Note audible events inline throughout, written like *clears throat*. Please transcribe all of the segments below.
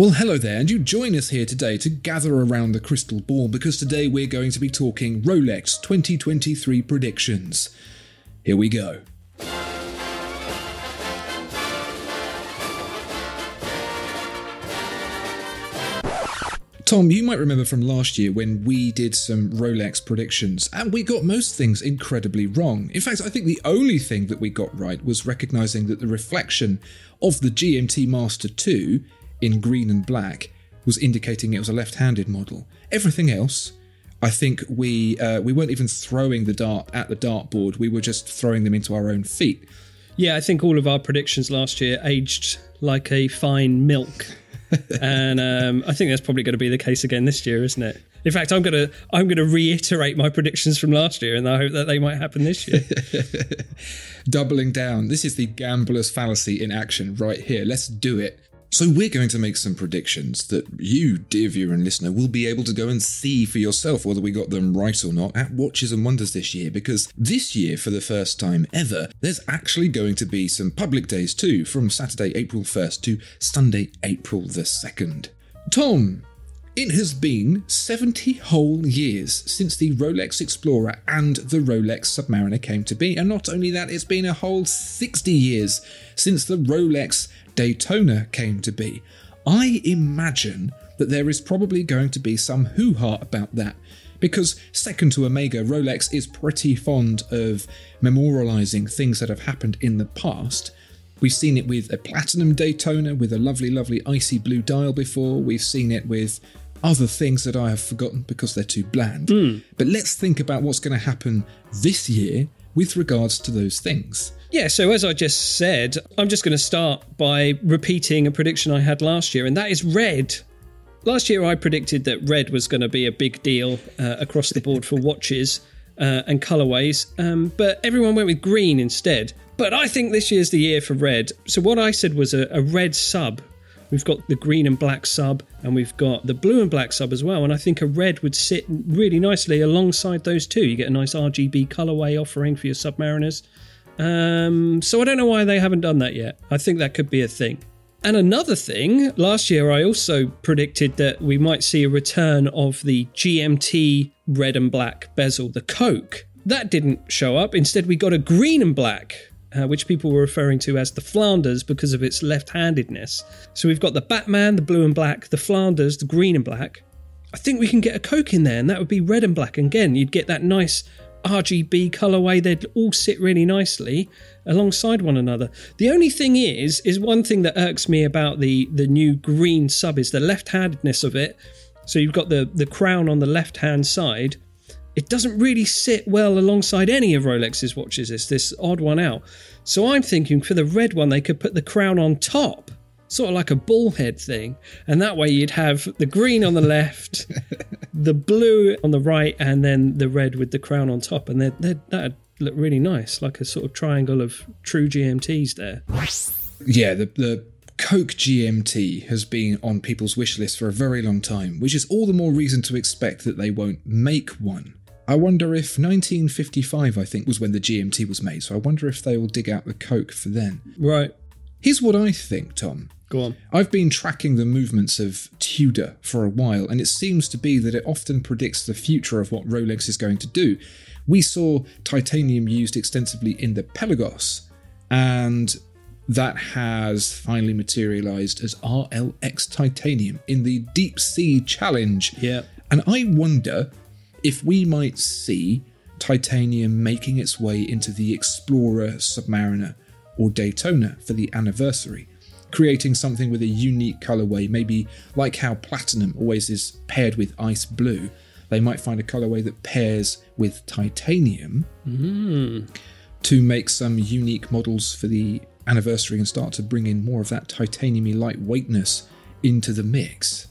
Well, hello there, and you join us here today to gather around the crystal ball because today we're going to be talking Rolex 2023 predictions. Here we go. Tom, you might remember from last year when we did some Rolex predictions and we got most things incredibly wrong. In fact, I think the only thing that we got right was recognizing that the reflection of the GMT Master 2 in green and black was indicating it was a left-handed model. Everything else, I think we uh, we weren't even throwing the dart at the dartboard. We were just throwing them into our own feet. Yeah, I think all of our predictions last year aged like a fine milk. *laughs* and um, I think that's probably going to be the case again this year, isn't it? In fact, I'm to I'm going to reiterate my predictions from last year, and I hope that they might happen this year. *laughs* Doubling down. This is the gambler's fallacy in action right here. Let's do it. So, we're going to make some predictions that you, dear viewer and listener, will be able to go and see for yourself whether we got them right or not at Watches and Wonders this year. Because this year, for the first time ever, there's actually going to be some public days too, from Saturday, April 1st to Sunday, April the 2nd. Tom, it has been 70 whole years since the Rolex Explorer and the Rolex Submariner came to be, and not only that, it's been a whole 60 years since the Rolex Daytona came to be. I imagine that there is probably going to be some hoo ha about that. Because, second to Omega, Rolex is pretty fond of memorializing things that have happened in the past. We've seen it with a platinum Daytona with a lovely, lovely icy blue dial before. We've seen it with other things that I have forgotten because they're too bland. But let's think about what's going to happen this year with regards to those things. Yeah, so as I just said, I'm just going to start by repeating a prediction I had last year, and that is red. Last year, I predicted that red was going to be a big deal uh, across the board for watches uh, and colorways, um, but everyone went with green instead. But I think this year's the year for red. So, what I said was a, a red sub. We've got the green and black sub, and we've got the blue and black sub as well. And I think a red would sit really nicely alongside those two. You get a nice RGB colorway offering for your submariners. Um, so I don't know why they haven't done that yet. I think that could be a thing. And another thing, last year I also predicted that we might see a return of the GMT red and black bezel, the Coke. That didn't show up. Instead, we got a green and black, uh, which people were referring to as the Flanders because of its left handedness. So we've got the Batman, the blue and black, the Flanders, the green and black. I think we can get a Coke in there, and that would be red and black. And again, you'd get that nice RGB colorway. They'd all sit really nicely alongside one another. The only thing is, is one thing that irks me about the the new green sub is the left-handedness of it. So you've got the the crown on the left-hand side. It doesn't really sit well alongside any of Rolex's watches. It's this odd one out. So I'm thinking for the red one, they could put the crown on top sort of like a bullhead thing. And that way you'd have the green on the left, *laughs* the blue on the right, and then the red with the crown on top. And they're, they're, that'd look really nice, like a sort of triangle of true GMTs there. Yeah, the, the Coke GMT has been on people's wish list for a very long time, which is all the more reason to expect that they won't make one. I wonder if 1955, I think, was when the GMT was made, so I wonder if they will dig out the Coke for then. Right. Here's what I think, Tom. Go on. I've been tracking the movements of Tudor for a while, and it seems to be that it often predicts the future of what Rolex is going to do. We saw titanium used extensively in the Pelagos, and that has finally materialized as RLX Titanium in the Deep Sea Challenge. Yeah. And I wonder if we might see titanium making its way into the Explorer, Submariner, or Daytona for the anniversary, creating something with a unique colorway, maybe like how platinum always is paired with ice blue. They might find a colorway that pairs with titanium hmm. to make some unique models for the anniversary and start to bring in more of that titaniumy lightweightness into the mix.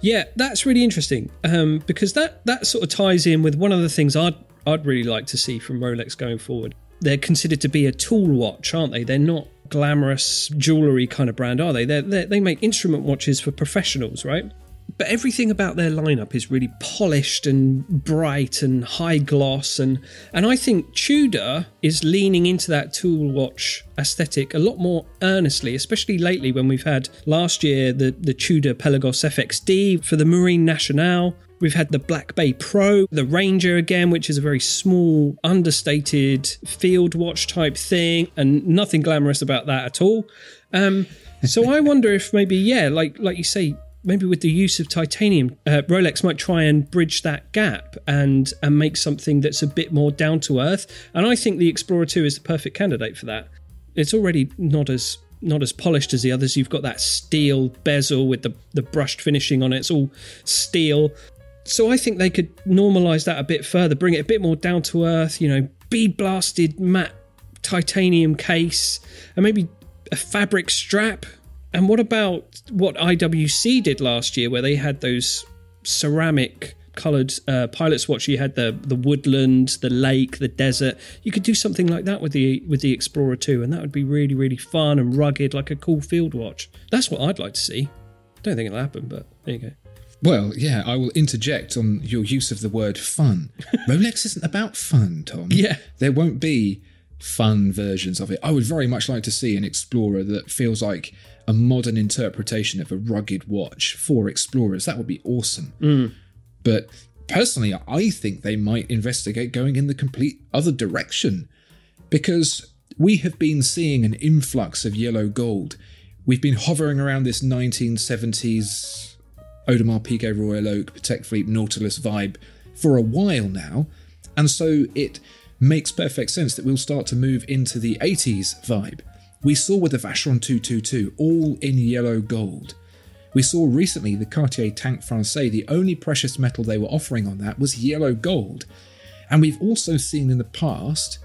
Yeah, that's really interesting um, because that that sort of ties in with one of the things I'd I'd really like to see from Rolex going forward. They're considered to be a tool watch, aren't they? They're not glamorous jewelry kind of brand, are they? They're, they make instrument watches for professionals, right? But everything about their lineup is really polished and bright and high gloss, and and I think Tudor is leaning into that tool watch aesthetic a lot more earnestly, especially lately when we've had last year the the Tudor Pelagos FXD for the Marine Nationale. We've had the Black Bay Pro, the Ranger again, which is a very small, understated field watch type thing, and nothing glamorous about that at all. Um, so I wonder if maybe, yeah, like like you say, maybe with the use of titanium, uh, Rolex might try and bridge that gap and and make something that's a bit more down to earth. And I think the Explorer 2 is the perfect candidate for that. It's already not as not as polished as the others. You've got that steel bezel with the the brushed finishing on it. It's all steel. So I think they could normalize that a bit further, bring it a bit more down to earth. You know, bead blasted matte titanium case, and maybe a fabric strap. And what about what IWC did last year, where they had those ceramic coloured uh, pilot's watch? You had the the woodland, the lake, the desert. You could do something like that with the with the Explorer too, and that would be really really fun and rugged, like a cool field watch. That's what I'd like to see. Don't think it'll happen, but there you go. Well, yeah, I will interject on your use of the word fun. *laughs* Rolex isn't about fun, Tom. Yeah. There won't be fun versions of it. I would very much like to see an Explorer that feels like a modern interpretation of a rugged watch for Explorers. That would be awesome. Mm. But personally, I think they might investigate going in the complete other direction because we have been seeing an influx of yellow gold. We've been hovering around this 1970s Audemars Piguet Royal Oak, Patek Philippe Nautilus vibe for a while now, and so it makes perfect sense that we'll start to move into the 80s vibe. We saw with the Vacheron 222, all in yellow gold. We saw recently the Cartier Tank Francais, the only precious metal they were offering on that was yellow gold. And we've also seen in the past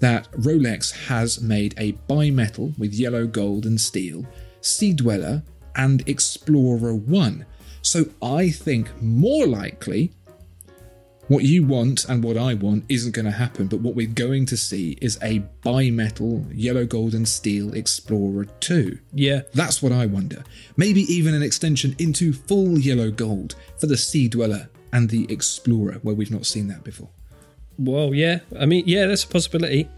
that Rolex has made a bimetal with yellow gold and steel, Sea Dweller, and Explorer 1. So I think more likely what you want and what I want isn't going to happen, but what we're going to see is a bimetal yellow, gold, and steel Explorer 2. Yeah. That's what I wonder. Maybe even an extension into full yellow gold for the Sea Dweller and the Explorer, where we've not seen that before. Well, yeah. I mean, yeah, that's a possibility.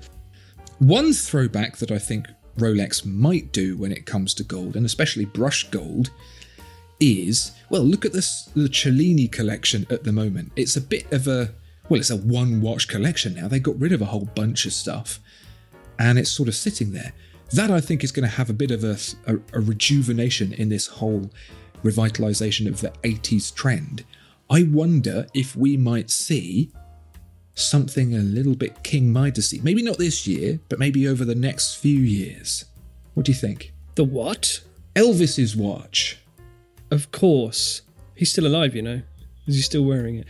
One throwback that I think Rolex might do when it comes to gold, and especially brushed gold, is well, look at this the Cellini collection at the moment. It's a bit of a well, it's a one watch collection now. They got rid of a whole bunch of stuff, and it's sort of sitting there. That I think is going to have a bit of a, a, a rejuvenation in this whole revitalization of the 80s trend. I wonder if we might see something a little bit King Midasy. Maybe not this year, but maybe over the next few years. What do you think? The what? Elvis's watch. Of course. He's still alive, you know. Is he still wearing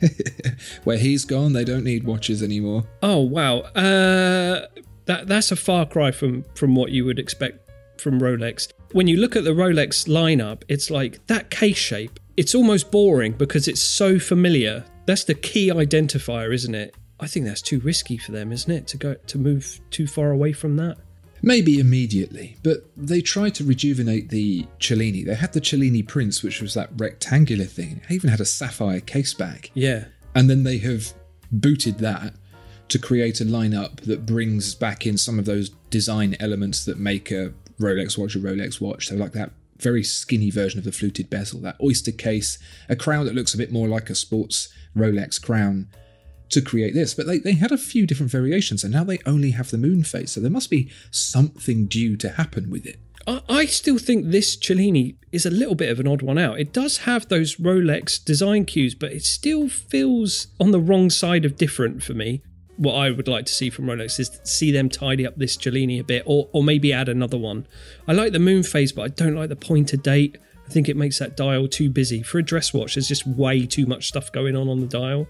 it? *laughs* Where he's gone, they don't need watches anymore. Oh wow. Uh that that's a far cry from from what you would expect from Rolex. When you look at the Rolex lineup, it's like that case shape. It's almost boring because it's so familiar. That's the key identifier, isn't it? I think that's too risky for them, isn't it, to go to move too far away from that? Maybe immediately, but they tried to rejuvenate the Cellini. They had the Cellini Prince, which was that rectangular thing. It even had a sapphire case back. Yeah. And then they have booted that to create a lineup that brings back in some of those design elements that make a Rolex watch a Rolex watch. So, like that very skinny version of the fluted bezel, that oyster case, a crown that looks a bit more like a sports Rolex crown, to create this, but they, they had a few different variations, and now they only have the moon phase. So there must be something due to happen with it. I, I still think this Cellini is a little bit of an odd one out. It does have those Rolex design cues, but it still feels on the wrong side of different for me. What I would like to see from Rolex is see them tidy up this Cellini a bit, or, or maybe add another one. I like the moon phase, but I don't like the pointer date. I think it makes that dial too busy. For a dress watch, there's just way too much stuff going on on the dial.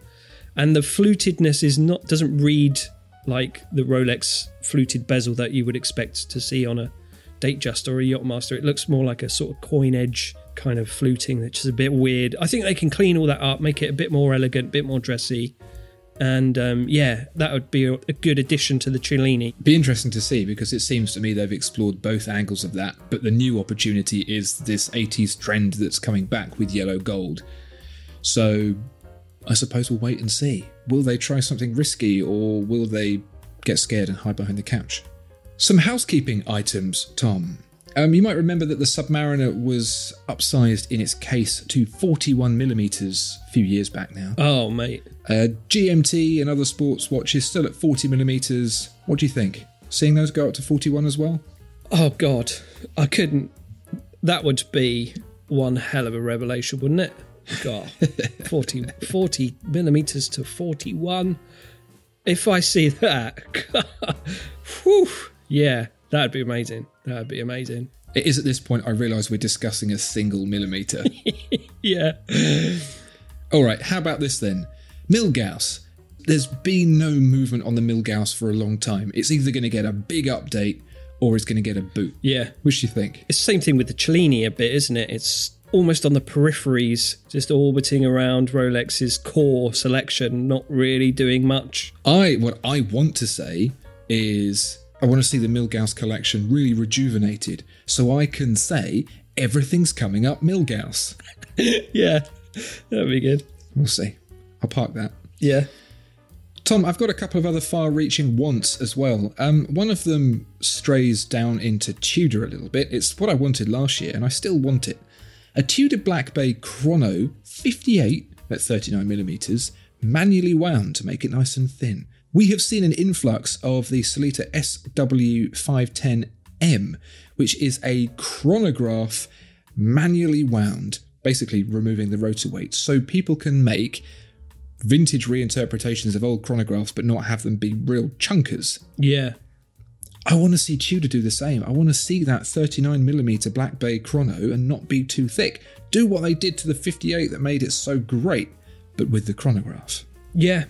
And the flutedness is not doesn't read like the Rolex fluted bezel that you would expect to see on a Datejust or a Yachtmaster. It looks more like a sort of coin edge kind of fluting, which is a bit weird. I think they can clean all that up, make it a bit more elegant, a bit more dressy. And um, yeah, that would be a, a good addition to the Cellini. Be interesting to see because it seems to me they've explored both angles of that. But the new opportunity is this 80s trend that's coming back with yellow gold. So I suppose we'll wait and see. Will they try something risky or will they get scared and hide behind the couch? Some housekeeping items, Tom. Um, you might remember that the Submariner was upsized in its case to 41 millimeters a few years back now. Oh, mate. Uh, GMT and other sports watches still at 40 millimeters. What do you think? Seeing those go up to 41 as well? Oh, God. I couldn't. That would be one hell of a revelation, wouldn't it? God. 40, 40 millimeters to 41. If I see that, *laughs* whew, yeah, that'd be amazing. That'd be amazing. It is at this point I realise we're discussing a single millimetre. *laughs* Yeah. All right, how about this then? Milgauss. There's been no movement on the Milgauss for a long time. It's either going to get a big update or it's going to get a boot. Yeah. Which do you think? It's the same thing with the Cellini a bit, isn't it? It's almost on the peripheries, just orbiting around Rolex's core selection, not really doing much. I what I want to say is I want to see the Milgauss collection really rejuvenated, so I can say everything's coming up Milgauss. *laughs* Yeah, that'd be good. We'll see. I'll park that. Yeah. Tom, I've got a couple of other far-reaching wants as well. Um, one of them strays down into Tudor a little bit. It's what I wanted last year, and I still want it. A Tudor Black Bay Chrono 58 at 39 millimeters, manually wound to make it nice and thin. We have seen an influx of the Sellita SW510M, which is a chronograph manually wound, basically removing the rotor weight, so people can make vintage reinterpretations of old chronographs but not have them be real chunkers. Yeah. I want to see Tudor do the same. I want to see that 39mm Black Bay chrono and not be too thick. Do what they did to the 58 that made it so great, but with the chronograph. Yeah.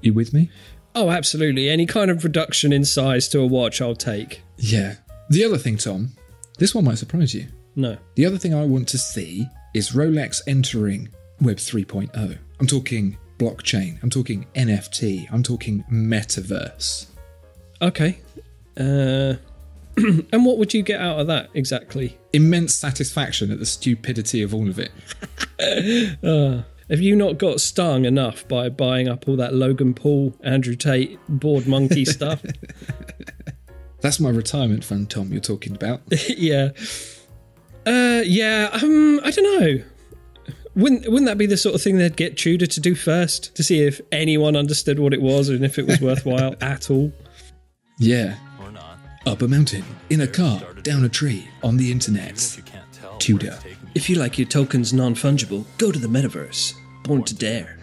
You with me? Oh, absolutely. Any kind of reduction in size to a watch, I'll take. Yeah. The other thing, Tom, this one might surprise you. No. The other thing I want to see is Rolex entering Web 3.0. I'm talking blockchain, I'm talking NFT, I'm talking metaverse. Okay. Uh, *clears throat* and what would you get out of that exactly? Immense satisfaction at the stupidity of all of it. *laughs* Have you not got stung enough by buying up all that Logan Paul, Andrew Tate, bored monkey *laughs* stuff? That's my retirement fund, Tom, you're talking about. *laughs* yeah. Uh, yeah. Um, I don't know. Wouldn't wouldn't that be the sort of thing they'd get Tudor to do first to see if anyone understood what it was and if it was worthwhile at all? Yeah. Up a mountain, in a car, down a tree, on the internet. You can't tell. Tudor. where it's taking you. If you like your tokens non fungible, go to the metaverse. Born to dare.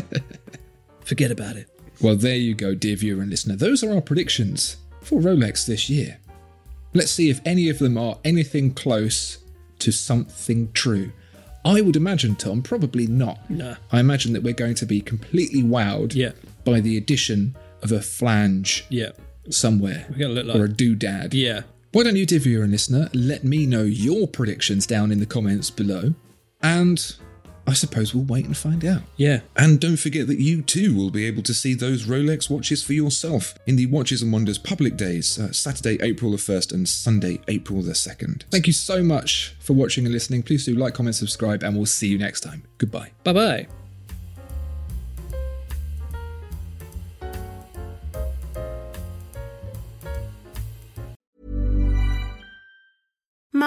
*laughs* Forget about it. Well, there you go, dear viewer and listener. Those are our predictions for Rolex this year. Let's see if any of them are anything close to something true. I would imagine, Tom, probably not. Nah. I imagine that we're going to be completely wowed Yeah. by the addition of a flange Yeah. Somewhere We're gonna look like. or a doodad. yeah. Why don't you, dear viewer and listener, let me know your predictions down in the comments below, and I suppose we'll wait and find out. Yeah. And don't forget that you too will be able to see those Rolex watches for yourself in the Watches and Wonders public days, uh, Saturday, April the 1st and Sunday, April the 2nd. Thank you so much for watching and listening. Please do like, comment, subscribe, and we'll see you next time. Goodbye. Bye bye.